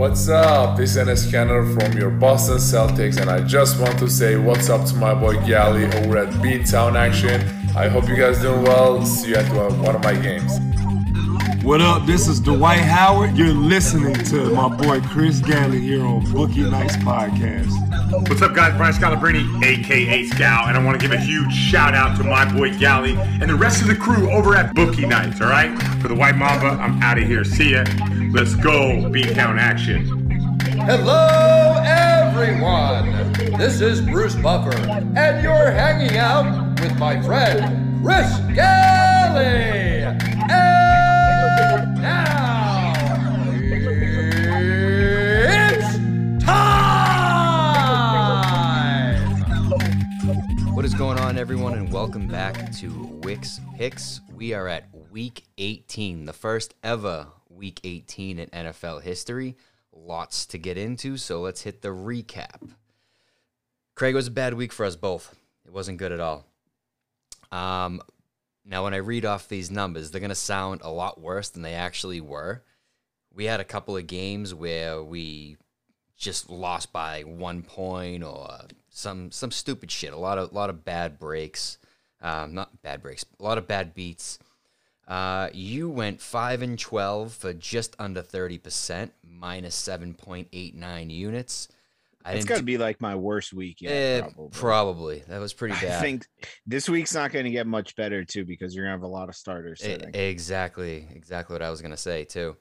What's up? This is Enes Kanter from your Boston Celtics, and I just want to say what's up to my boy Gally over at Beantown Action. I hope you guys doing well. See you at one of my games. What up? This is Dwight Howard. You're listening to my boy Chris Galley here on Bookie Nights Podcast. What's up, guys? Brian Scalabrine, aka Scal, and I want to give a huge shout out to my boy Galley and the rest of the crew over at Bookie Nights. All right, for the White Mamba, I'm out of here. See ya. Let's go, Beantown action. Hello, everyone. This is Bruce Buffer, and you're hanging out with my friend Chris Galley. And now it's time. What is going on, everyone, and welcome back to Wicks Picks. We are at week 18, the first ever week 18 in NFL history. Lots to get into, so let's hit the recap. Craig was a bad week for us both. It wasn't good at all. Um, now, when I read off these numbers, they're going to sound a lot worse than they actually were. We had a couple of games where we just lost by one point or some some stupid shit. A lot of lot of bad breaks, um, not bad breaks. A lot of bad beats. Uh, you went five and twelve for just under thirty percent, minus seven point eight nine units. I it's got to be like my worst week yet. Eh, probably. probably. That was pretty bad. I think this week's not going to get much better too because you're going to have a lot of starters. It, exactly, exactly what I was going to say too.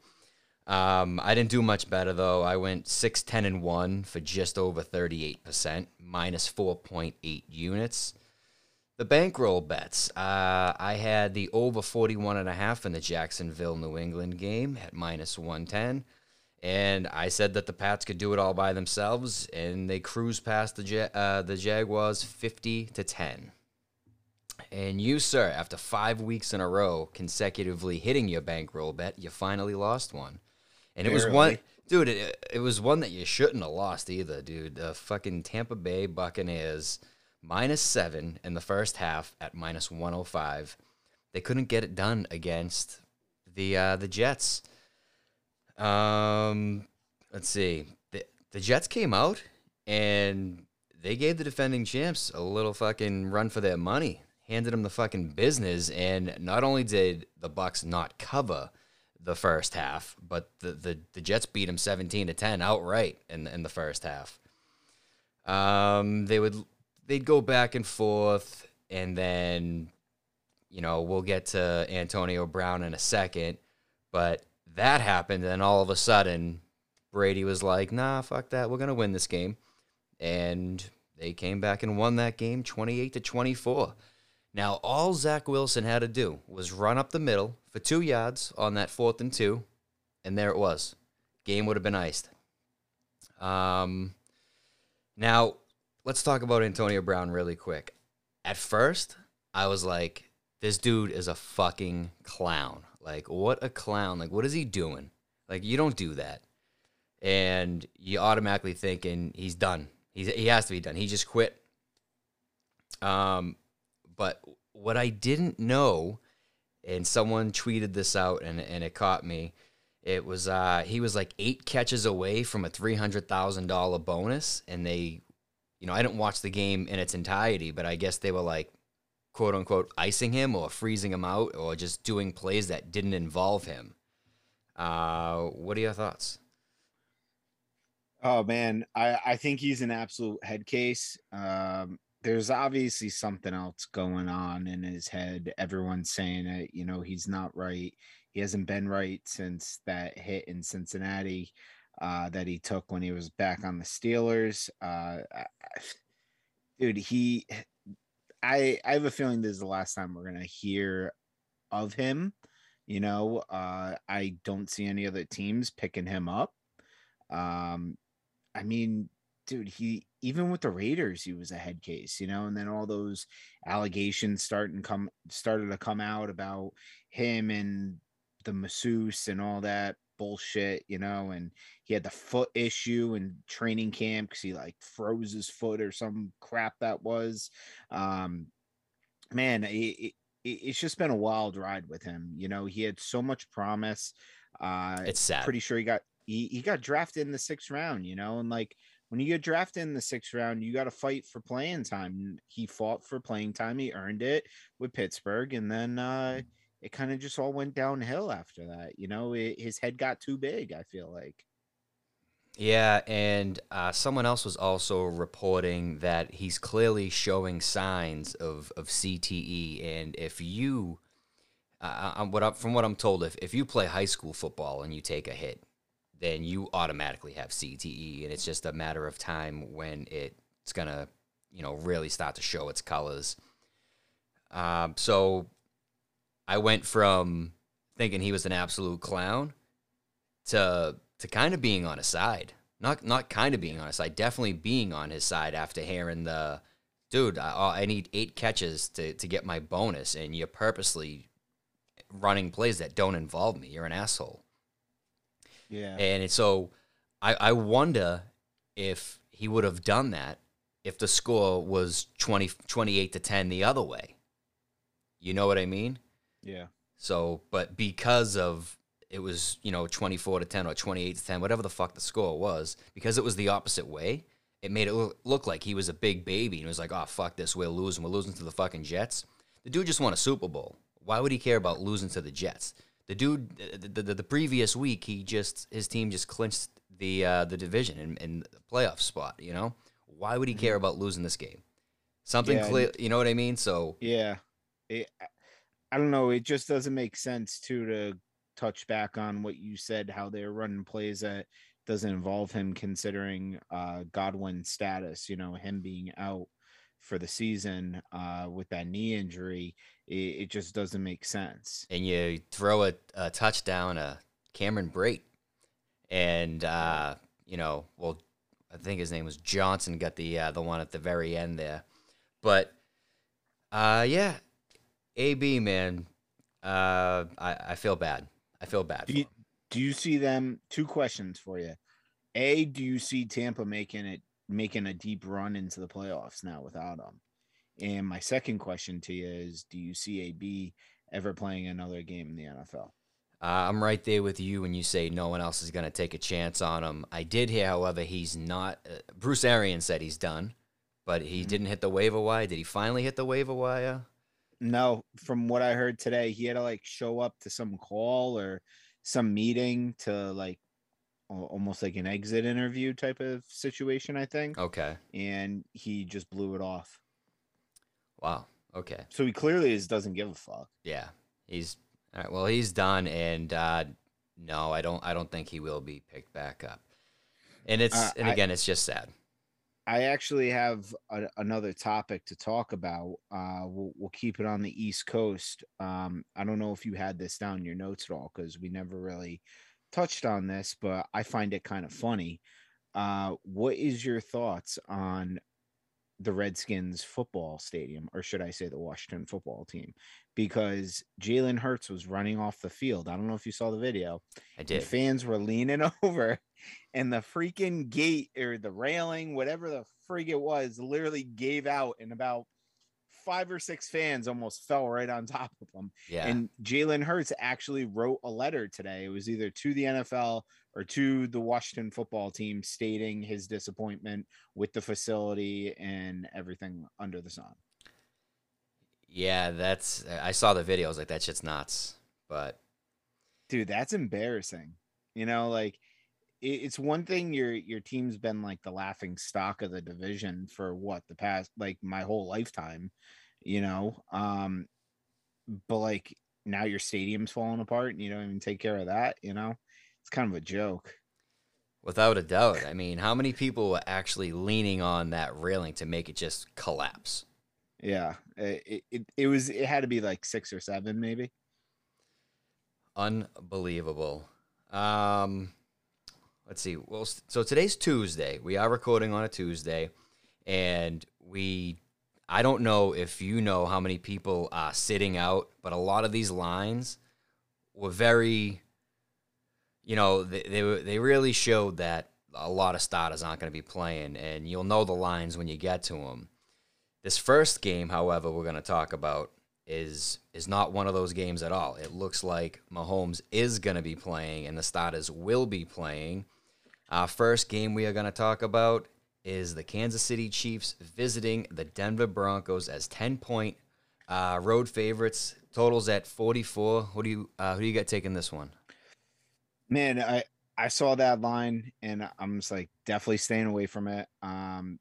Um, I didn't do much better though. I went 6 10 and 1 for just over 38%, minus 4.8 units. The bankroll bets. Uh, I had the over 41 and a half in the Jacksonville New England game at minus 110. And I said that the Pats could do it all by themselves, and they cruised past the ja- uh, the Jaguars 50 to 10. And you, sir, after five weeks in a row consecutively hitting your bankroll bet, you finally lost one. And it Barely. was one, dude. It, it was one that you shouldn't have lost either, dude. The fucking Tampa Bay Buccaneers minus seven in the first half at minus one hundred oh five. They couldn't get it done against the uh, the Jets. Um, let's see. The, the Jets came out and they gave the defending champs a little fucking run for their money. Handed them the fucking business, and not only did the Bucs not cover, the first half, but the, the, the Jets beat them 17 to 10 outright in in the first half. Um, they would they'd go back and forth, and then you know we'll get to Antonio Brown in a second, but that happened, and all of a sudden Brady was like, "Nah, fuck that, we're gonna win this game," and they came back and won that game 28 to 24. Now, all Zach Wilson had to do was run up the middle for two yards on that fourth and two, and there it was. Game would have been iced. Um, now, let's talk about Antonio Brown really quick. At first, I was like, this dude is a fucking clown. Like, what a clown. Like, what is he doing? Like, you don't do that. And you automatically thinking he's done. He's, he has to be done. He just quit. Um, but what I didn't know, and someone tweeted this out and, and it caught me. It was uh, he was like eight catches away from a three hundred thousand dollar bonus, and they, you know, I didn't watch the game in its entirety, but I guess they were like, quote unquote, icing him or freezing him out or just doing plays that didn't involve him. Uh, what are your thoughts? Oh man, I I think he's an absolute head case. Um, there's obviously something else going on in his head. Everyone's saying it, you know, he's not right. He hasn't been right since that hit in Cincinnati uh, that he took when he was back on the Steelers. Uh, dude, he, I, I have a feeling this is the last time we're gonna hear of him. You know, uh, I don't see any other teams picking him up. Um, I mean, dude, he even with the Raiders, he was a head case, you know, and then all those allegations starting come started to come out about him and the masseuse and all that bullshit, you know, and he had the foot issue in training camp because he like froze his foot or some crap that was. Um, man, it, it, it's just been a wild ride with him. You know, he had so much promise. Uh, it's sad. Pretty sure he got he, he got drafted in the sixth round, you know, and like when you get drafted in the sixth round, you got to fight for playing time. He fought for playing time. He earned it with Pittsburgh, and then uh, it kind of just all went downhill after that. You know, it, his head got too big. I feel like. Yeah, and uh, someone else was also reporting that he's clearly showing signs of, of CTE. And if you, uh, I'm, what I'm, from what I'm told, if, if you play high school football and you take a hit, then you automatically have CTE. And it's just a matter of time when it's going to, you know, really start to show its colors. Um, so I went from thinking he was an absolute clown to to kind of being on his side. Not not kind of being on his side, definitely being on his side after hearing the dude, I, oh, I need eight catches to, to get my bonus, and you're purposely running plays that don't involve me. You're an asshole. Yeah. And so I, I wonder if he would have done that if the score was 20, 28 to 10 the other way. You know what I mean? Yeah. So, but because of it was, you know, 24 to 10 or 28 to 10, whatever the fuck the score was, because it was the opposite way, it made it look like he was a big baby and was like, oh, fuck this, we're losing. We're losing to the fucking Jets. The dude just won a Super Bowl. Why would he care about losing to the Jets? The dude, the, the, the previous week, he just, his team just clinched the uh, the division and, and the playoff spot, you know? Why would he care about losing this game? Something Yeah, clear, you know what I mean? So, Yeah. It, I don't know. It just doesn't make sense too to touch back on what you said, how they're running plays that doesn't involve him considering uh Godwin's status, you know, him being out for the season uh with that knee injury. It, it just doesn't make sense. and you throw a, a touchdown to Cameron Brate, and uh, you know, well, I think his name was Johnson got the uh, the one at the very end there, but uh, yeah, AB man, uh, I I feel bad. I feel bad. Do you, do you see them two questions for you? A, do you see Tampa making it making a deep run into the playoffs now without them? And my second question to you is do you see AB ever playing another game in the NFL? Uh, I'm right there with you when you say no one else is going to take a chance on him. I did hear, however, he's not. Uh, Bruce Arians said he's done, but he didn't hit the waiver wire. Did he finally hit the waiver wire? No, from what I heard today, he had to like show up to some call or some meeting to like almost like an exit interview type of situation, I think. Okay. And he just blew it off. Wow. Okay. So he clearly is doesn't give a fuck. Yeah, he's all right. Well, he's done, and uh, no, I don't. I don't think he will be picked back up. And it's Uh, and I- again, it's just sad. I actually have a, another topic to talk about. Uh, we'll, we'll keep it on the East Coast. Um, I don't know if you had this down in your notes at all because we never really touched on this, but I find it kind of funny. Uh, what is your thoughts on the Redskins football stadium, or should I say the Washington football team? Because Jalen Hurts was running off the field. I don't know if you saw the video. I did. fans were leaning over, and the freaking gate or the railing, whatever the frig it was, literally gave out, and about five or six fans almost fell right on top of them. Yeah. And Jalen Hurts actually wrote a letter today. It was either to the NFL or to the Washington football team stating his disappointment with the facility and everything under the sun. yeah. That's. I saw the video. I was like, that shit's nuts. But dude that's embarrassing you know like it's one thing your your team's been like the laughing stock of the division for what the past like my whole lifetime you know um but like now your stadium's falling apart and you don't even take care of that you know it's kind of a joke without a doubt, I mean, how many people were actually leaning on that railing to make it just collapse? yeah it, it- it, was it had to be like six or seven maybe Unbelievable. Um, let's see. Well, so today's Tuesday. We are recording on a Tuesday, and we. I don't know if you know how many people are sitting out, but a lot of these lines were very. You know, they they, they really showed that a lot of starters aren't going to be playing, and you'll know the lines when you get to them. This first game, however, we're going to talk about is is not one of those games at all. It looks like Mahomes is going to be playing and the starters will be playing. Our first game we are going to talk about is the Kansas City Chiefs visiting the Denver Broncos as 10 point uh, road favorites. Totals at 44. Who do you uh, who do you got taking this one? Man, I I saw that line and I'm just like definitely staying away from it. Um,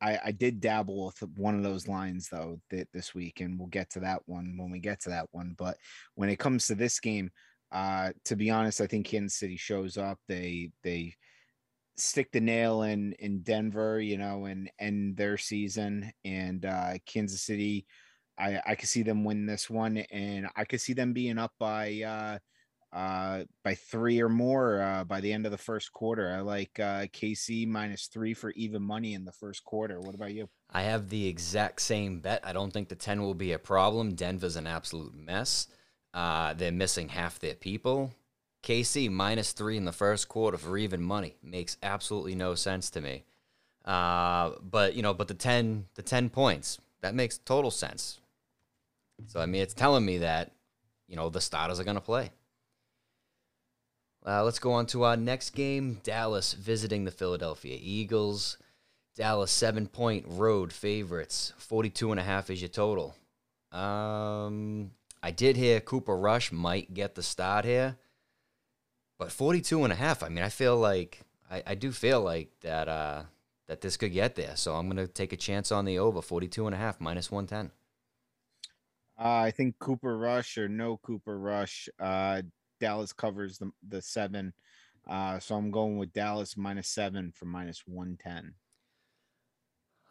I, I did dabble with one of those lines though th- this week, and we'll get to that one when we get to that one. But when it comes to this game, uh, to be honest, I think Kansas City shows up. They they stick the nail in in Denver, you know, and end their season. And uh, Kansas City, I I could see them win this one, and I could see them being up by uh, uh, by three or more uh, by the end of the first quarter. I like uh, KC minus three for even money in the first quarter. What about you? I have the exact same bet. I don't think the 10 will be a problem. Denver's an absolute mess. Uh, they're missing half their people. KC minus three in the first quarter for even money makes absolutely no sense to me. Uh, but you know, but the 10, the 10 points that makes total sense. So I mean, it's telling me that you know the starters are going to play. Uh, let's go on to our next game Dallas visiting the Philadelphia Eagles. Dallas seven point road favorites. 42 and a half is your total. Um, I did hear Cooper Rush might get the start here, but 42 and a half. I mean, I feel like I, I do feel like that uh, that this could get there. So I'm going to take a chance on the over 42 and a half minus 110. Uh, I think Cooper Rush or no Cooper Rush. Uh, Dallas covers the the seven. Uh, so I'm going with Dallas minus seven for minus one ten.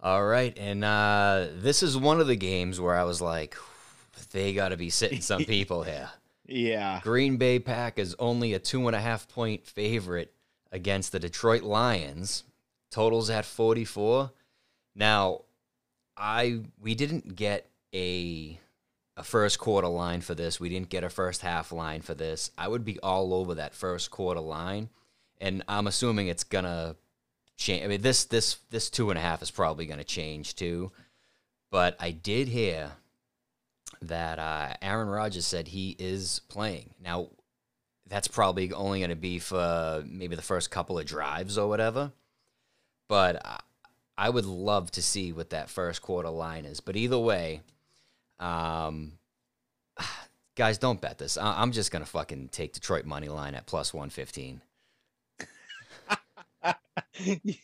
All right, and uh, this is one of the games where I was like, they got to be sitting some people here. Yeah. Green Bay Pack is only a two and a half point favorite against the Detroit Lions. Totals at 44. Now, I we didn't get a a first quarter line for this. We didn't get a first half line for this. I would be all over that first quarter line, and I'm assuming it's gonna change. I mean, this this this two and a half is probably gonna change too. But I did hear that uh, Aaron Rodgers said he is playing now. That's probably only going to be for maybe the first couple of drives or whatever. But I, I would love to see what that first quarter line is. But either way, um, guys, don't bet this. I- I'm just gonna fucking take Detroit money line at plus one fifteen.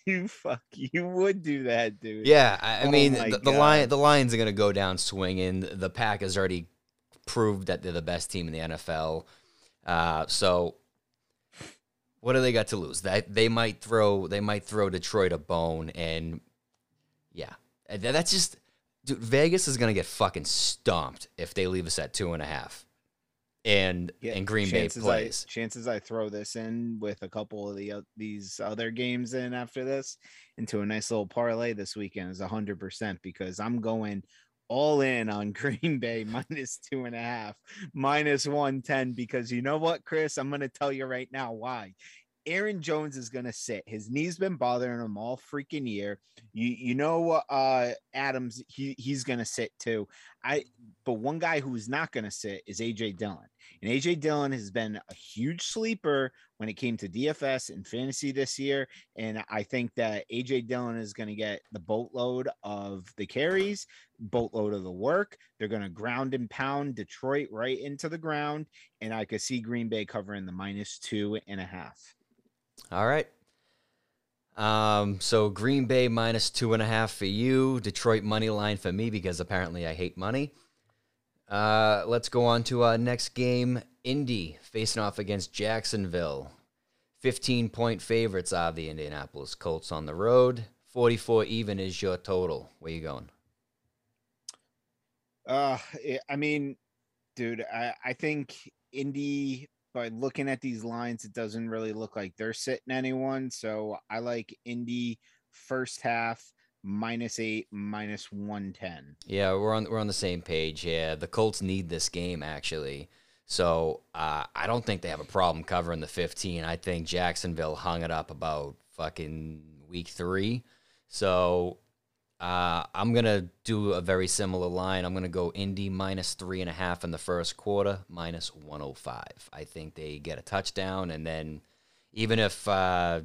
you fuck. You would do that, dude. Yeah, I, I Oh mean the, the lion the Lions are gonna go down swinging. The Pack has already proved that they're the best team in the NFL. Uh, so what do they got to lose? That they might throw they might throw Detroit a bone, and yeah, that's just dude. Vegas is gonna get fucking stomped if they leave us at two and a half, and Yeah, and Green Bay chances plays. I, chances I throw this in with a couple of the oth- these other games in after this into a nice little parlay this weekend is hundred percent because I'm going all in on Green Bay minus two and a half, minus one ten. Because you know what, Chris, I'm gonna tell you right now why. Aaron Jones is gonna sit. His knee's been bothering him all freaking year. You you know uh Adams he he's gonna sit too. I but one guy who's not gonna sit is AJ Dillon. And AJ Dillon has been a huge sleeper when it came to DFS and fantasy this year. And I think that AJ Dillon is going to get the boatload of the carries, boatload of the work. They're going to ground and pound Detroit right into the ground. And I could see Green Bay covering the minus two and a half. All right. Um, so Green Bay minus two and a half for you, Detroit money line for me because apparently I hate money. Uh, let's go on to our next game. Indy facing off against Jacksonville. 15 point favorites are the Indianapolis Colts on the road. 44 even is your total. Where you going? Uh, I- I mean, dude, I, I think Indy, by looking at these lines, it doesn't really look like they're sitting anyone. So I like Indy first half minus eight, minus 110. Yeah, we're on we're on the same page. Yeah, the Colts need this game actually. So uh, I don't think they have a problem covering the 15. I think Jacksonville hung it up about fucking week three. So Uh, I'm gonna do a very similar line. I'm gonna go Indy minus three and a half in the first quarter, minus 105. I think they get a touchdown, and then even if uh,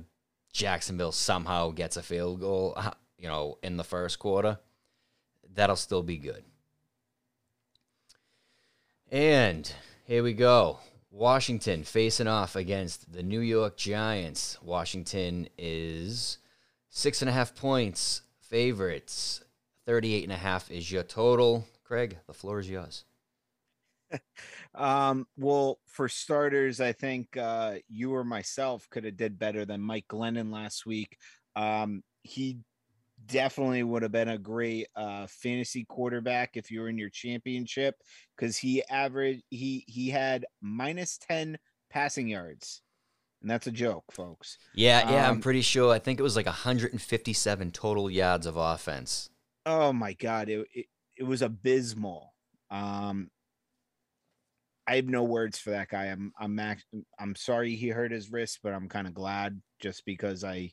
Jacksonville somehow gets a field goal, uh, you know, in the first quarter, that'll still be good. And here we go. Washington facing off against the New York Giants. Washington is six and a half points favorites. 38 and a half is your total. Craig, the floor is yours. um, well, for starters, I think uh, you or myself could have did better than Mike Glennon last week. Um, he definitely would have been a great uh, fantasy quarterback if you were in your championship because he averaged he he had minus 10 passing yards and that's a joke folks. Yeah, yeah, I'm Um, pretty sure. I think it was like 157 total yards of offense. oh my god it, it, it was abysmal. Um i have no words for that guy. I'm i'm max, i'm sorry he hurt his wrist but i'm kind of glad just because i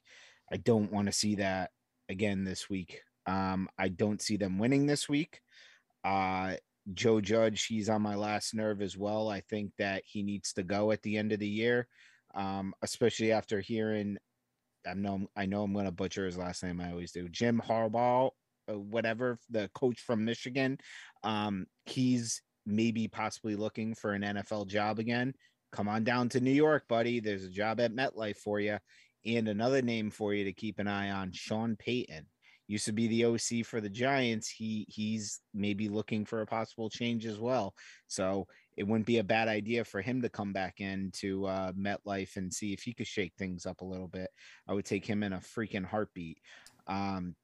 i don't want to see that again this week. Um i don't see them winning this week. Uh joe judge he's on my last nerve as well. I think that he needs to go at the end of the year um especially after hearing I know I know I'm going to butcher his last name. I always do. Jim Harbaugh, uh, whatever the coach from Michigan. Um, he's maybe possibly looking for an NFL job again. Come on down to New York, buddy. There's a job at MetLife for you, and another name for you to keep an eye on. Sean Payton used to be the OC for the Giants. He he's maybe looking for a possible change as well. So it wouldn't be a bad idea for him to come back into uh, MetLife and see if he could shake things up a little bit. I would take him in a freaking heartbeat. Um,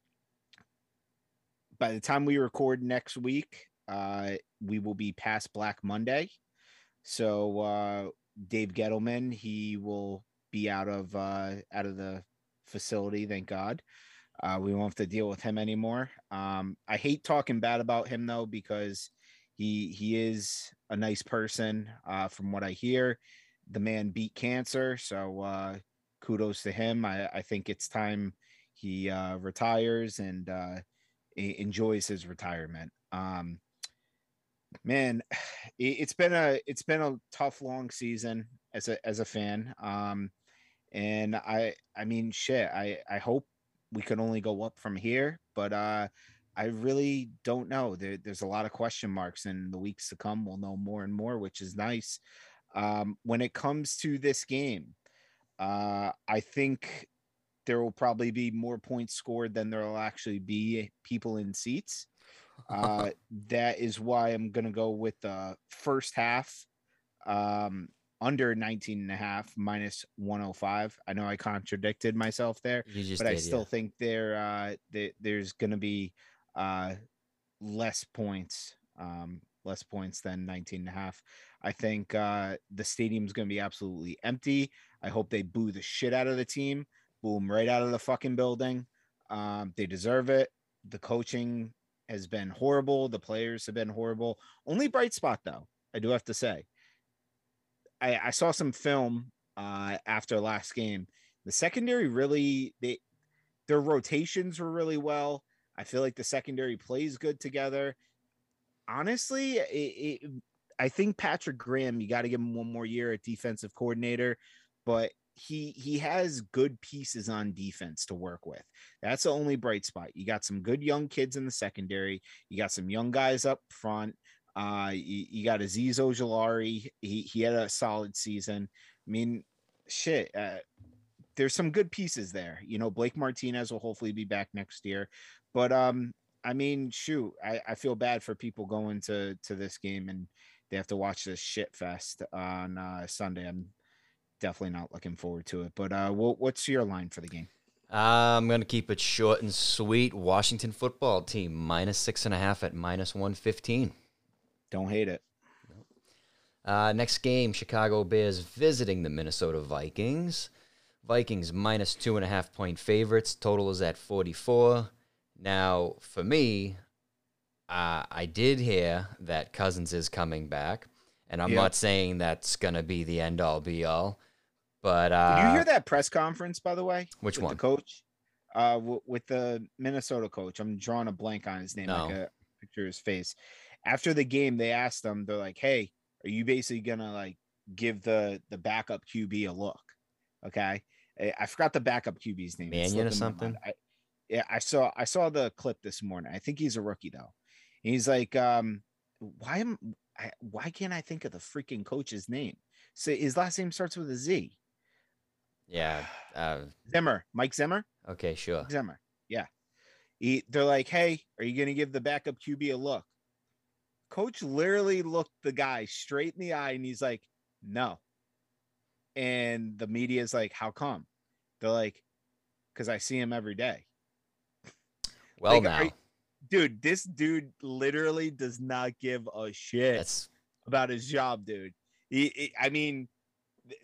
by the time we record next week, uh, we will be past Black Monday. So uh, Dave Gettleman, he will be out of uh, out of the facility. Thank God. Uh, we won't have to deal with him anymore. Um, I hate talking bad about him though because he he is a nice person. Uh, from what I hear, the man beat cancer. So uh, kudos to him. I, I think it's time he uh, retires and uh, enjoys his retirement. Um, man, it, it's been a it's been a tough long season as a as a fan. Um, and I I mean shit. I I hope we can only go up from here, but uh, I really don't know. There, there's a lot of question marks, and the weeks to come, we'll know more and more, which is nice. Um, when it comes to this game, uh, I think there will probably be more points scored than there will actually be people in seats. Uh, that is why I'm going to go with the first half um, under 19 and a half minus 105. I know I contradicted myself there but I still yeah. think there uh there, there's gonna be uh less points um less points than 19 and a half. I think uh the stadium's gonna be absolutely empty. I hope they boo the shit out of the team, boom right out of the fucking building. Um they deserve it. The coaching has been horrible, the players have been horrible. Only bright spot though, I do have to say. I, I saw some film uh after last game the secondary really they their rotations were really well. I feel like the secondary plays good together. Honestly, it, it, I think Patrick Graham, you got to give him one more year at defensive coordinator, but he he has good pieces on defense to work with. That's the only bright spot. You got some good young kids in the secondary. You got some young guys up front. Uh, you, you got Azeez Ojulari. He he had a solid season. I mean, shit. Uh, there's some good pieces there. You know, Blake Martinez will hopefully be back next year. But um, I mean, shoot, I, I feel bad for people going to to this game and they have to watch this shit fest on uh, Sunday. I'm definitely not looking forward to it. But uh, what, what's your line for the game? I'm going to keep it short and sweet. Washington football team minus six and a half at minus 115. Don't hate it. Uh, next game, Chicago Bears visiting the Minnesota Vikings. Vikings minus two and a half point favorites. Total is at 44. Now, for me, uh, I did hear that Cousins is coming back, and I'm Yeah. not saying that's going to be the end all be all. But uh, Did you hear that press conference, by the way? Which with one? The coach. uh, w- with the Minnesota coach. I'm drawing a blank on his name. No. Like a picture of his face. After the game, they asked them, They're like, "Hey, are you basically gonna like give the the backup QB a look?" Okay, I, forgot the backup QB's name. Mannion or slipped in my mind. something? I, yeah, I saw I saw the clip this morning. I think he's a rookie though. He's like, um, why am I, why can't I think of the freaking coach's name? So his last name starts with a Z. Yeah. Uh, Zimmer, Mike Zimmer. okay, sure. Zimmer. Yeah. He, they're like, hey, are you going to give the backup QB a look? Coach literally looked the guy straight in the eye and he's like, no. And the media is like, how come? They're like, because I see him every day. Well, Like, now are- Dude, this dude literally does not give a shit that's about his job, dude. He, he- I mean,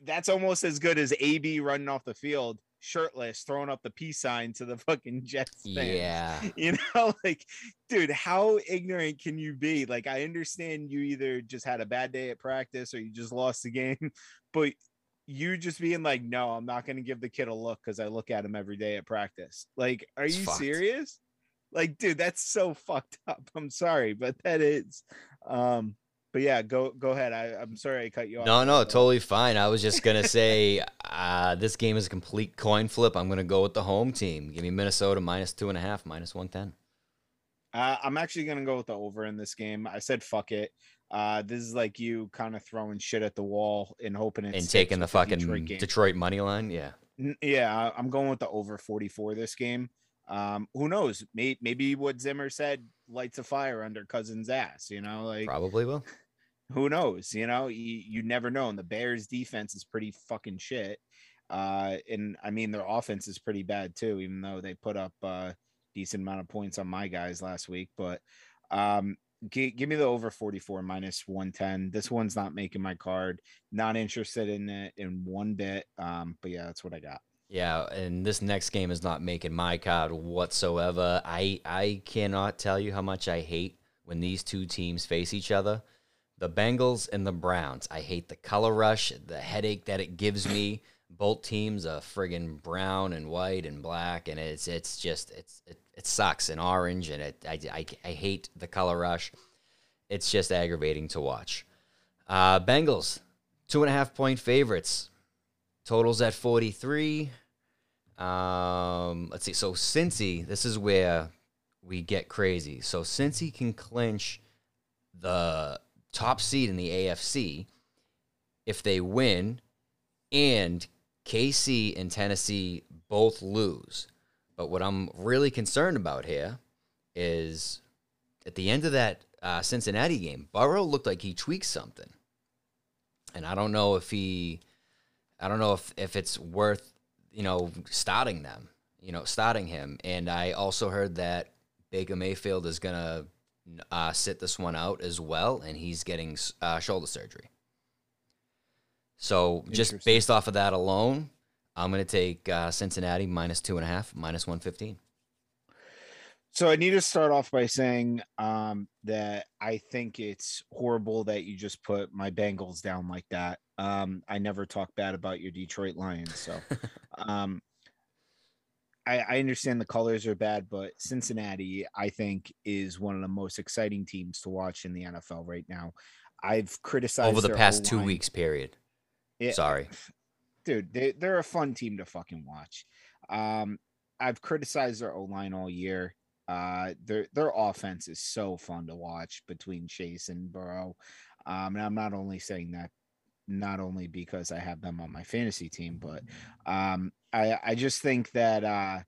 that's almost as good as AB running off the field shirtless, throwing up the peace sign to the fucking Jets fans. yeah. You know, like, dude, how ignorant can you be? Like, I understand you either just had a bad day at practice or you just lost the game, but you just being like, no, I'm not going to give the kid a look because I look at him every day at practice. Like, are It's you fucked. serious? Like, dude, that's so fucked up. I'm sorry, but that is. Um, but yeah, go go ahead. I, I'm sorry I cut you off. No, no, totally fine. I was just gonna say uh, this game is a complete coin flip. I'm gonna go with the home team. Give me Minnesota minus two and a half, minus one ten. Uh, I'm actually gonna go with the over in this game. I said fuck it. Uh, this is like you kind of throwing shit at the wall and hoping it And taking the fucking Detroit. Detroit money line. Yeah, Yeah, I'm going with the over 44 this game. Um, who knows? Maybe, maybe what Zimmer said lights a fire under Cousins' ass. You know, like probably will. who knows? You know, you, you never know. And the Bears' defense is pretty fucking shit. Uh, and I mean their offense is pretty bad too, even though they put up a decent amount of points on my guys last week. But um, gi- give me the over 44 minus 110. This one's not making my card. Not interested in it in one bit. Um, but yeah, that's what I got. Yeah, and this next game is not making my card whatsoever. I I cannot tell you how much I hate when these two teams face each other. The Bengals and the Browns. I hate the color rush, the headache that it gives me. Both teams are friggin' brown and white and black, and it's it's just it's it, it sucks and orange, and it I, I I hate the color rush. It's just aggravating to watch. Uh, Bengals, two and a half point favorites. Totals at 43. Um, let's see. So Cincy, this is where we get crazy. So Cincy can clinch the top seed in the AFC if they win, and KC and Tennessee both lose. But what I'm really concerned about here is at the end of that uh, Cincinnati game, Burrow looked like he tweaked something, and I don't know if he, I don't know if if it's worth you know starting them, you know starting him. And I also heard that Baker Mayfield is gonna uh, sit this one out as well, and he's getting uh, shoulder surgery. So just based off of that alone, I'm gonna take uh, Cincinnati minus two and a half, minus one fifteen. So I need to start off by saying um, that I think it's horrible that you just put my Bengals down like that. Um, I never talk bad about your Detroit Lions, so um, I, I understand the colors are bad, but Cincinnati, I think, is one of the most exciting teams to watch in the NFL right now. I've criticized Over the past two O-line. weeks, period. Yeah, Sorry. dude, they they're a fun team to fucking watch. Um, I've criticized their O line all year. Uh, their their offense is so fun to watch between Chase and Burrow. Um, and I'm not only saying that not only because I have them on my fantasy team, but um, I I just think that uh,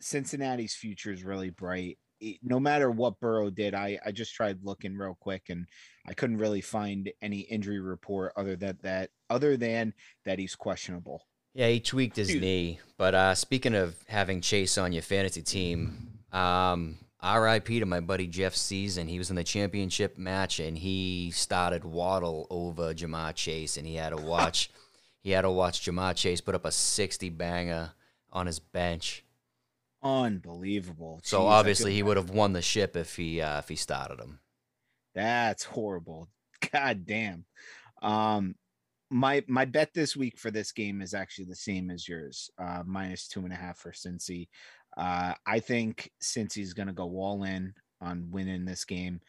Cincinnati's future is really bright. It- no matter what Burrow did, I I just tried looking real quick and I couldn't really find any injury report other than that other than that he's questionable. Yeah, he tweaked his Dude. knee. But uh, speaking of having Chase on your fantasy team, um, RIP to my buddy Jeff Season. He was in the championship match and he started Waddle over Ja'Marr Chase, and he had to watch he had to watch Ja'Marr Chase put up a sixty banger on his bench. Unbelievable. So Jeez, obviously he would have won the ship if he uh, if he started him. That's horrible. God damn. Um, my my bet this week for this game is actually the same as yours, uh, minus two and a half for Cincy. Uh, I think Cincy's going to go all in on winning this game.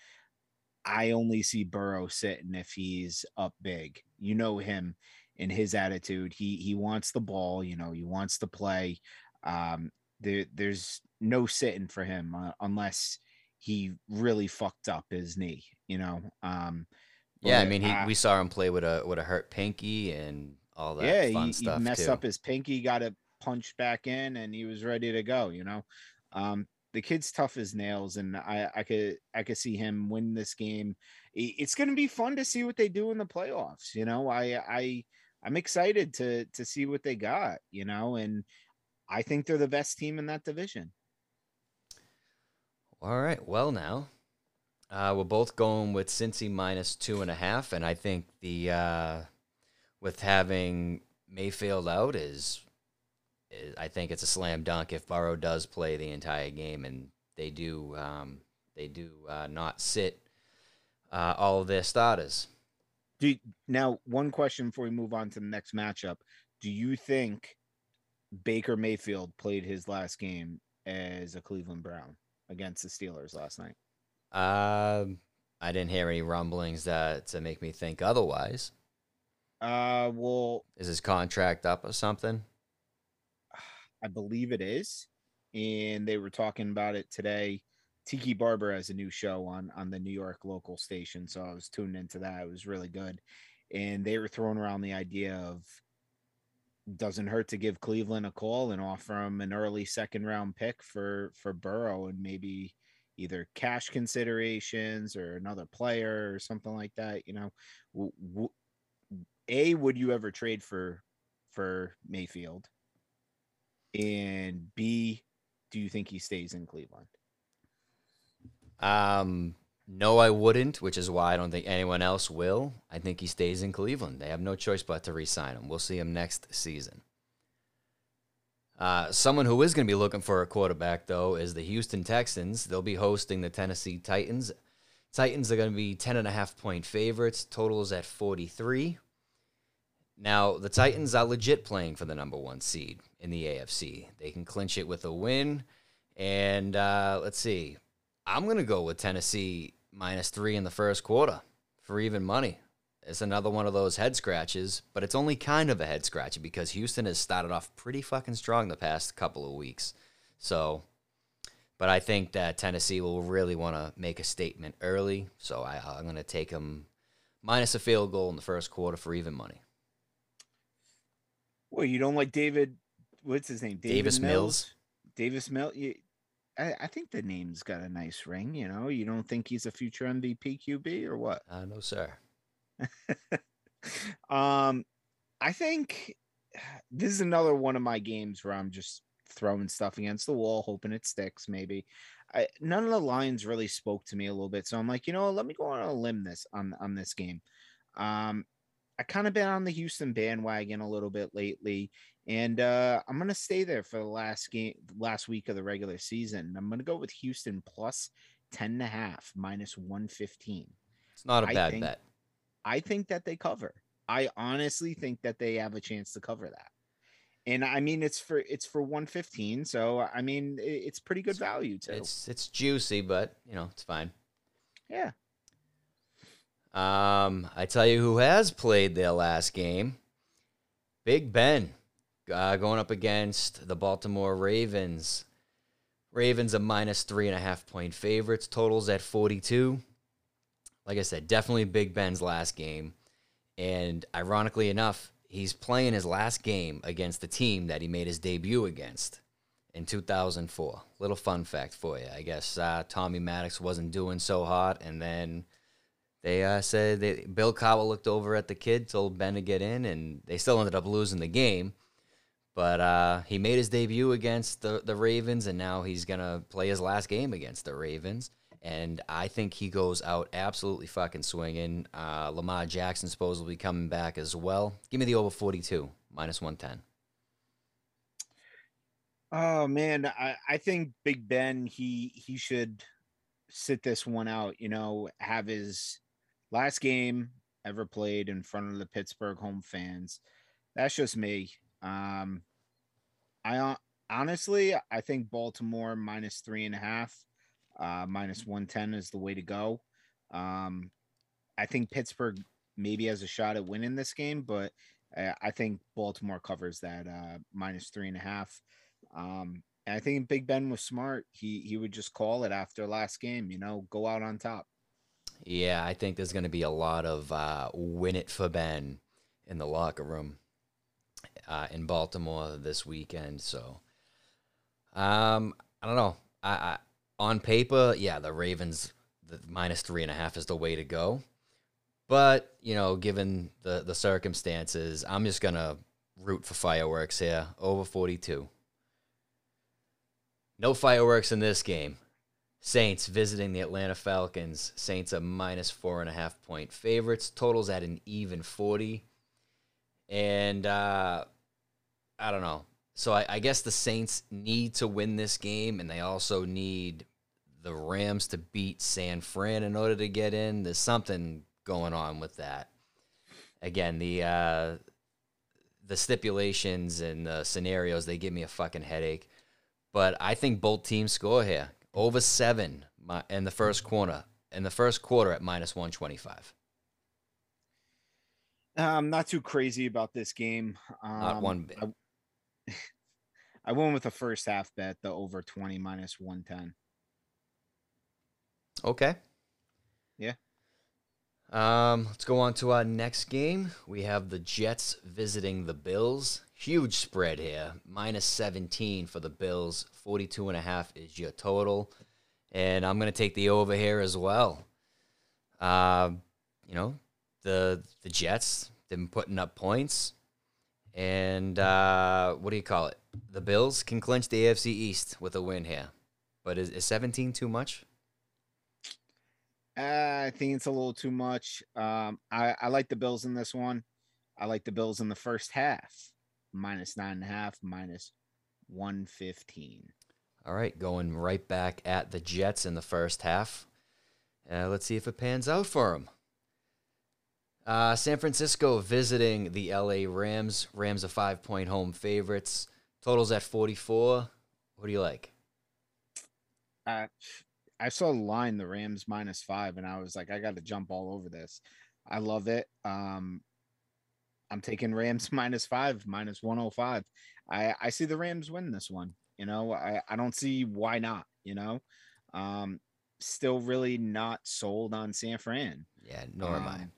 I only see Burrow sitting if he's up big. You know him in his attitude. He he wants the ball. You know he wants to play. Um, there there's no sitting for him uh, unless he really fucked up his knee. You know. Um, Yeah, I mean, he, we saw him play with a with a hurt pinky and all that yeah, he, he messed too. up his pinky, got it punched back in, and he was ready to go. You know, um, the kid's tough as nails, and I, I could, I could see him win this game. It's going to be fun to see what they do in the playoffs. You know, I, I, I'm excited to to see what they got. You know, and I think they're the best team in that division. All right. Well, now uh, we're both going with Cincy minus two and a half, and I think the uh, with having Mayfield out is, is I think it's a slam dunk if Burrow does play the entire game, and they do um, they do uh, not sit uh, all of their starters. Do now one question before we move on to the next matchup. Do you think Baker Mayfield played his last game as a Cleveland Brown against the Steelers last night? Um, I didn't hear any rumblings that to make me think otherwise. Uh, well, Is his contract up or something? I believe it is, and they were talking about it today. Tiki Barber has a new show on on the New York local station, so I was tuned into that. It was really good, and they were throwing around the idea of doesn't hurt to give Cleveland a call and offer him an early second round pick for for Burrow and maybe either cash considerations or another player or something like that. You know, W- w- a would you ever trade for for Mayfield? And B, do you think he stays in Cleveland? Um, no, I wouldn't, which is why I don't think anyone else will. I think he stays in Cleveland. They have no choice but to re-sign him. We'll see him next season. Uh, someone who is going to be looking for a quarterback, though, is the Houston Texans. They'll be hosting the Tennessee Titans. Titans are going to be 10.5 point favorites. Totals at 43. Now, the Titans are legit playing for the number one seed in the AFC. They can clinch it with a win. And uh, let's see. I'm going to go with Tennessee minus three in the first quarter for even money. It's another one of those head scratches, but it's only kind of a head scratch because Houston has started off pretty fucking strong the past couple of weeks. So, but I think that Tennessee will really want to make a statement early. So I, I'm going to take them minus a field goal in the first quarter for even money. Well, you don't like David. What's his name? David Davis Mills. Davis Mills. You, I, I think the name's got a nice ring. You know, you don't think he's a future MVP QB or what? Uh, no, sir. um, I think this is another one of my games where I'm just throwing stuff against the wall, hoping it sticks. Maybe I, none of the lines really spoke to me a little bit, so I'm like, you know, let me go on a limb this on on this game. Um, I kind of been on the Houston bandwagon a little bit lately, and uh, I'm gonna stay there for the last game, last week of the regular season. I'm gonna go with Houston plus 10 and a half, minus 115. It's not a I bad think- bet. I think that they cover. I honestly think that they have a chance to cover that. And I mean, it's for it's for 115, so I mean, it's pretty good value too. It's it's juicy, but you know it's fine. yeah, Um, I tell you who has played their last game. Big Ben uh, going up against the Baltimore Ravens. Ravens a minus three and a half point favorites. Totals at 42. Like I said, definitely Big Ben's last game. And ironically enough, he's playing his last game against the team that he made his debut against in 2004. Little fun fact for you. I guess uh, Tommy Maddox wasn't doing so hot, and then they uh, said Bill Cowher looked over at the kid, told Ben to get in, and they still ended up losing the game. But uh, he made his debut against the, the Ravens, and now he's going to play his last game against the Ravens. And I think he goes out absolutely fucking swinging. Uh, Lamar Jackson supposedly be coming back as well. Give me the over 42, minus 110. Oh man, I, I think Big Ben he he should sit this one out, you know, have his last game ever played in front of the Pittsburgh home fans. That's just me. Um, I honestly, I think Baltimore minus three and a half, uh, minus 110 is the way to go. Um, I think Pittsburgh maybe has a shot at winning this game, but uh, I think Baltimore covers that uh, minus three and a half. Um, and I think Big Ben was smart. He he would just call it after last game, you know, go out on top. Yeah, I think there's going to be a lot of uh, win it for Ben in the locker room uh, in Baltimore this weekend. So, um, I don't know. I, I on paper, yeah, the Ravens the minus three and a half is the way to go. But you know, given the the circumstances, I'm just gonna root for fireworks here over 42. No fireworks in this game. Saints visiting the Atlanta Falcons. Saints a minus four and a half point favorites. Totals at an even 40. And uh, I don't know. So I, I guess the Saints need to win this game, and they also need the Rams to beat San Fran in order to get in. There's something going on with that. Again, the uh, the stipulations and the scenarios they give me a fucking headache. But I think both teams score here over seven in the first quarter. In the first quarter at minus one twenty five. I'm not too crazy about this game. Um, not one bit. I, I went with the first half bet, the over 20 minus 110. Okay. Yeah. Um, let's go on to our next game. We have the Jets visiting the Bills. Huge spread here. Minus 17 for the Bills. 42 and a half is your total. And I'm going to take the over here as well. Uh, you know, the the Jets, they've putting up points. And uh, what do you call it? The Bills can clinch the AFC East with a win here. But is, is 17 too much? Uh, I think it's a little too much. Um, I, I like the Bills in this one. I like the Bills in the first half, minus nine and a half, minus 115. All right, going right back at the Jets in the first half. Uh, let's see if it pans out for them. Uh, San Francisco visiting the LA Rams. Rams are five point home favorites. Totals at 44. What do you like? Uh, I saw the line the Rams minus five, and I was like, I got to jump all over this. I love it. Um, I'm taking Rams minus five, minus 105. I, I see the Rams win this one. You know, I, I don't see why not, you know. Um, still really not sold on San Fran. Yeah, nor um, am I. Um,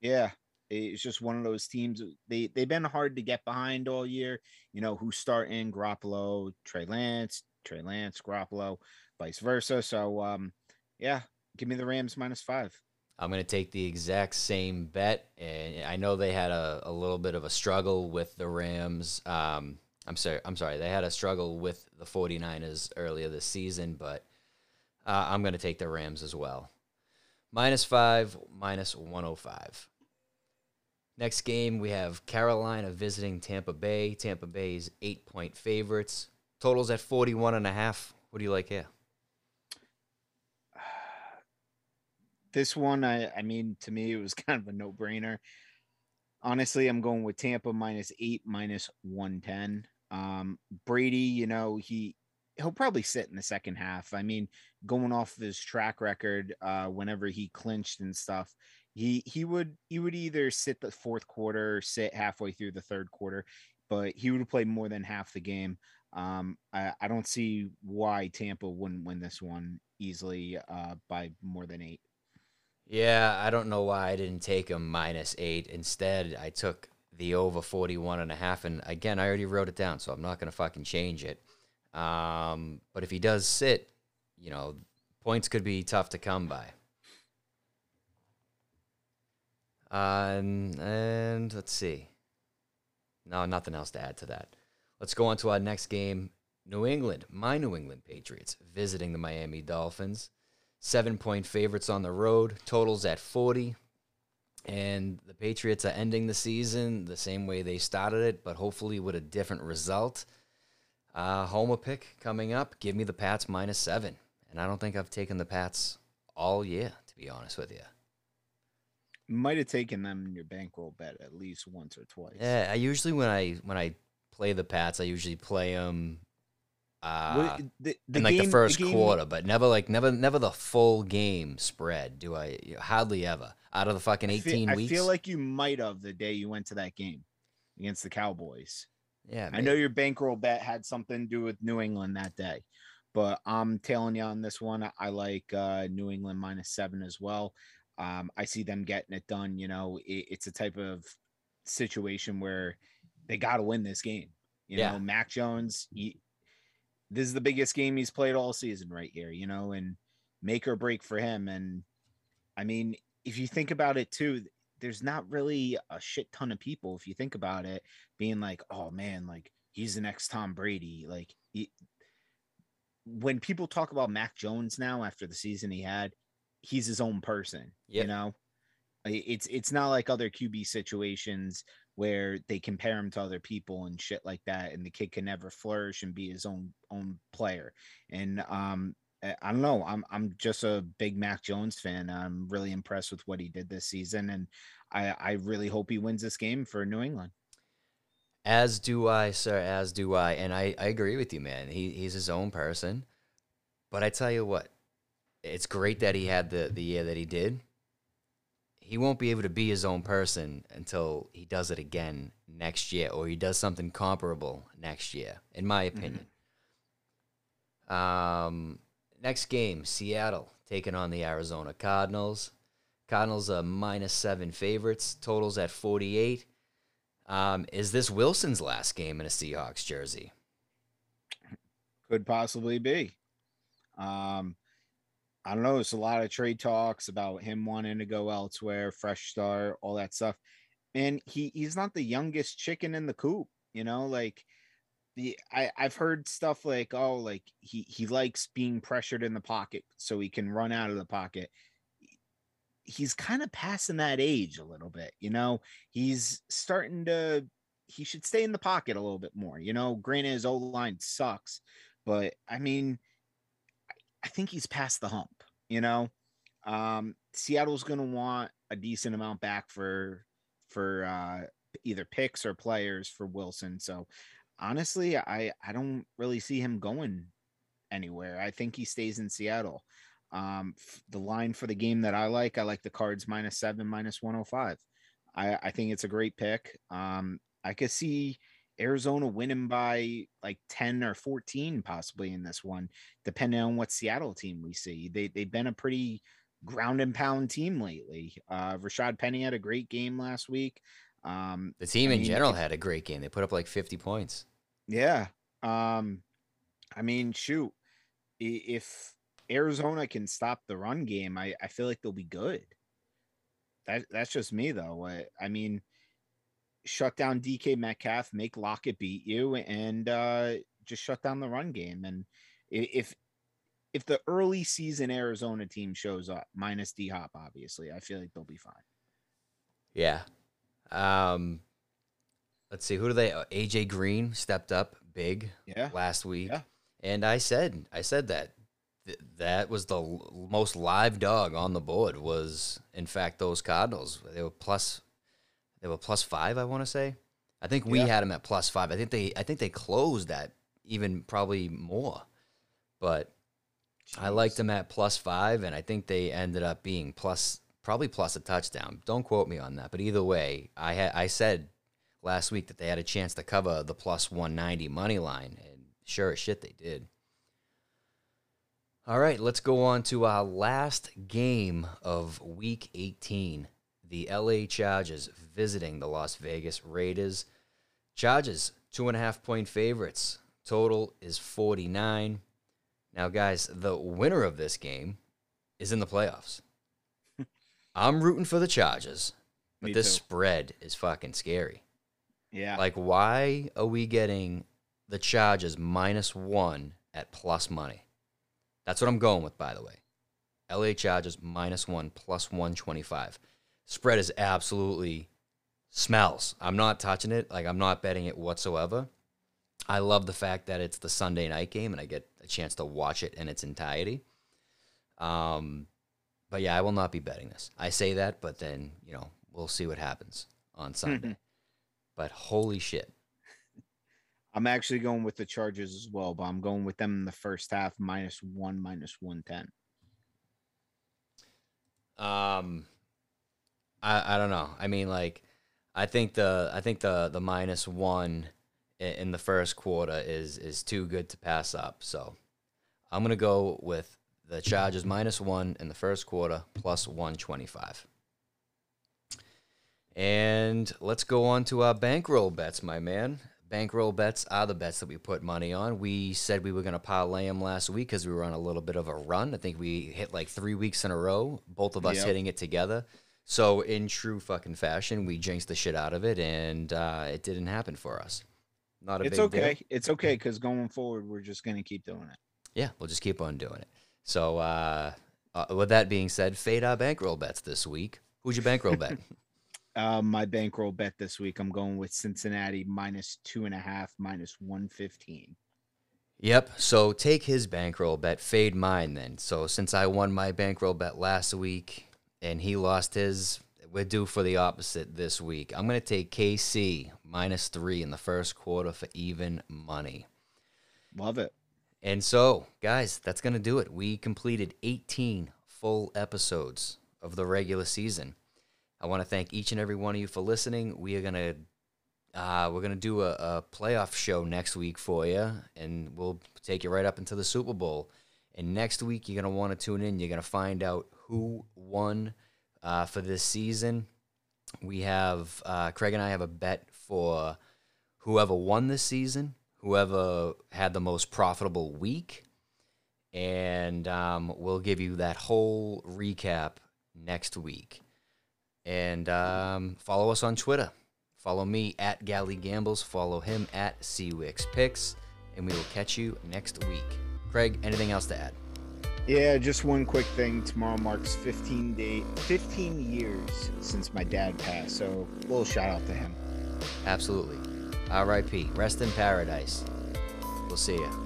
yeah, it's just one of those teams. They they've been hard to get behind all year. You know who's starting: Garoppolo, Trey Lance, Trey Lance, Garoppolo vice versa. So um, yeah, give me the Rams minus five. I'm going to take the exact same bet. And I know they had a, a little bit of a struggle with the Rams. Um, I'm sorry. I'm sorry. They had a struggle with the 49ers earlier this season, but uh, I'm going to take the Rams as well. Minus five, minus 105. Next game, we have Carolina visiting Tampa Bay. Tampa Bay's eight point favorites. Totals at 41 and a half. What do you like here? This one, I, I mean, to me, it was kind of a no brainer. Honestly, I'm going with Tampa minus eight, minus 110. Um, Brady, you know, he he'll probably sit in the second half. I mean, going off of his track record, uh, whenever he clinched and stuff, he he would he would either sit the fourth quarter or sit halfway through the third quarter, but he would play more than half the game. Um, I, I don't see why Tampa wouldn't win this one easily uh, by more than eight. Yeah, I don't know why I didn't take him minus eight. Instead, I took the over 41 and a half. And again, I already wrote it down, so I'm not going to fucking change it. Um, but if he does sit, you know, points could be tough to come by. Uh, and, and let's see. No, nothing else to add to that. Let's go on to our next game. New England, my New England Patriots, visiting the Miami Dolphins. Seven point favorites on the road, totals at 40. And the Patriots are ending the season the same way they started it, but hopefully with a different result. Uh, Homer pick coming up. Give me the Pats minus seven. And I don't think I've taken the Pats all year, to be honest with you. Might have taken them in your bankroll bet at least once or twice. Yeah, I usually when I when I play the Pats, I usually play them uh, the, the in like the game- first game- quarter, but never like never never the full game spread. Do I? Hardly ever out of the fucking I feel- eighteen I weeks. feel like you might have the day you went to that game against the Cowboys. yeah, I know your bankroll bet had something to do with New England that day, but I'm tailing you on this one. I like uh, New England minus seven as well. Um, I see them getting it done. You know, it, it's a type of situation where they got to win this game. You Yeah. know, Mac Jones, he, this is the biggest game he's played all season right here, you know, and make or break for him. And I mean, if you think about it too, there's not really a shit ton of people, if you think about it, being like, oh man, like he's the next Tom Brady. Like, he, when people talk about Mac Jones now after the season he had, he's his own person, you know? It's it's not like other QB situations where they compare him to other people and shit like that, and the kid can never flourish and be his own own player. And um, I don't know. I'm I'm just a big Mac Jones fan. I'm really impressed with what he did this season, and I I really hope he wins this game for New England. As do I, sir. As do I. And I, I agree with you, man. He he's his own person. But I tell you what, it's great that he had the the year that he did. He won't be able to be his own person until he does it again next year, or he does something comparable next year, in my opinion. Um, next game, Seattle taking on the Arizona Cardinals. Cardinals are minus seven favorites. Totals at forty eight. Um, is this Wilson's last game in a Seahawks jersey? Could possibly be. Um, I don't know. It's a lot of trade talks about him wanting to go elsewhere, fresh start, all that stuff. And he he's not the youngest chicken in the coop, you know, like the I, I've heard stuff like, oh, like he he likes being pressured in the pocket so he can run out of the pocket. He's kind of passing that age a little bit, you know. He's starting to he should stay in the pocket a little bit more, you know. Granted, his old line sucks, but I mean, I- think he's past the hump, you know. Um, Seattle's gonna want a decent amount back for for uh either picks or players for Wilson. So honestly, I I don't really see him going anywhere. I think he stays in Seattle. Um, the line for the game that I like, I like the Cards minus seven, minus one hundred five. I I think it's a great pick. Um, I could see Arizona winning by like 10 or 14 possibly in this one, depending on what Seattle team we see. They they've been a pretty ground and pound team lately. Uh Rashaad Penny had a great game last week. Um The team I in mean, general had a great game. They put up like 50 points. yeah. Um I mean shoot. If Arizona can stop the run game, I, I feel like they'll be good. That that's just me though. I, I mean shut down DK Metcalf, make Lockett beat you, and uh, just shut down the run game. And if if the early season Arizona team shows up, minus D Hop, obviously, I feel like they'll be fine. Yeah. Um, let's see. Who do they? uh, AJ Green stepped up big Yeah. last week, Yeah. and I said, I said that th- that was the l- most live dog on the board. Was in fact those Cardinals. They were plus, they were plus five. I want to say. I think we Yeah. had them at plus five. I think they, I think they closed that even probably more, but I liked them at plus five, and I think they ended up being plus, probably plus a touchdown. Don't quote me on that, but either way, I had I said last week that they had a chance to cover the plus one ninety money line, and sure as shit they did. All right, let's go on to our last game of Week eighteen. The LA Chargers visiting the Las Vegas Raiders. Chargers two and a half point favorites. Total is forty nine. Now, guys, the winner of this game is in the playoffs. I'm rooting for the Chargers, but Me this too. spread is fucking scary. Yeah. Like, why are we getting the Chargers minus one at plus money? That's what I'm going with, by the way. LA Chargers minus one plus 125. Spread is absolutely smells. I'm not touching it. Like, I'm not betting it whatsoever. I love the fact that it's the Sunday night game and I get a chance to watch it in its entirety. Um, but yeah, I will not be betting this. I say that, but then you know we'll see what happens on Sunday. but holy shit, I'm actually going with the Chargers as well, but I'm going with them in the first half minus one, minus one ten. Um, I I don't know. I mean, like, I think the I think the the minus one in the first quarter is is too good to pass up. So I'm gonna go with the Chargers minus one in the first quarter plus one twenty five. And let's go on to our bankroll bets, my man. Bankroll bets are the bets that we put money on. We said we were going to parlay them last week because we were on a little bit of a run. I think we hit like three weeks in a row, both of us Yep. hitting it together. So, in true fucking fashion, we jinxed the shit out of it, and uh, it didn't happen for us. Not a It's big deal. okay. It's okay because going forward, we're just gonna keep doing it. Yeah, we'll just keep on doing it. So, uh, uh, with that being said, fade our bankroll bets this week. Who'd you bankroll bet? Uh, my bankroll bet this week, I'm going with Cincinnati minus two and a half, minus one fifteen. Yep. So take his bankroll bet, fade mine then. So since I won my bankroll bet last week and he lost his, we're due for the opposite this week. I'm going to take KC minus three in the first quarter for even money. Love it. And so, guys, that's going to do it. We completed 18 full episodes of the regular season. I want to thank each and every one of you for listening. We are going to uh, we're gonna do a, a playoff show next week for you, and we'll take you right up into the Super Bowl. And next week, you're gonna want to tune in. You're gonna find out who won uh, for this season. We have uh, Craig and I have a bet for whoever won this season, whoever had the most profitable week, and um, we'll give you that whole recap next week. And um, follow us on Twitter. Follow me at Galley Gambles. Follow him at Cwix Picks. And we will catch you next week. Craig, anything else to add? Yeah, just one quick thing. Tomorrow marks 15 day, 15 years since my dad passed. So, a little shout out to him. Absolutely. R.I.P. Rest in paradise. We'll see you.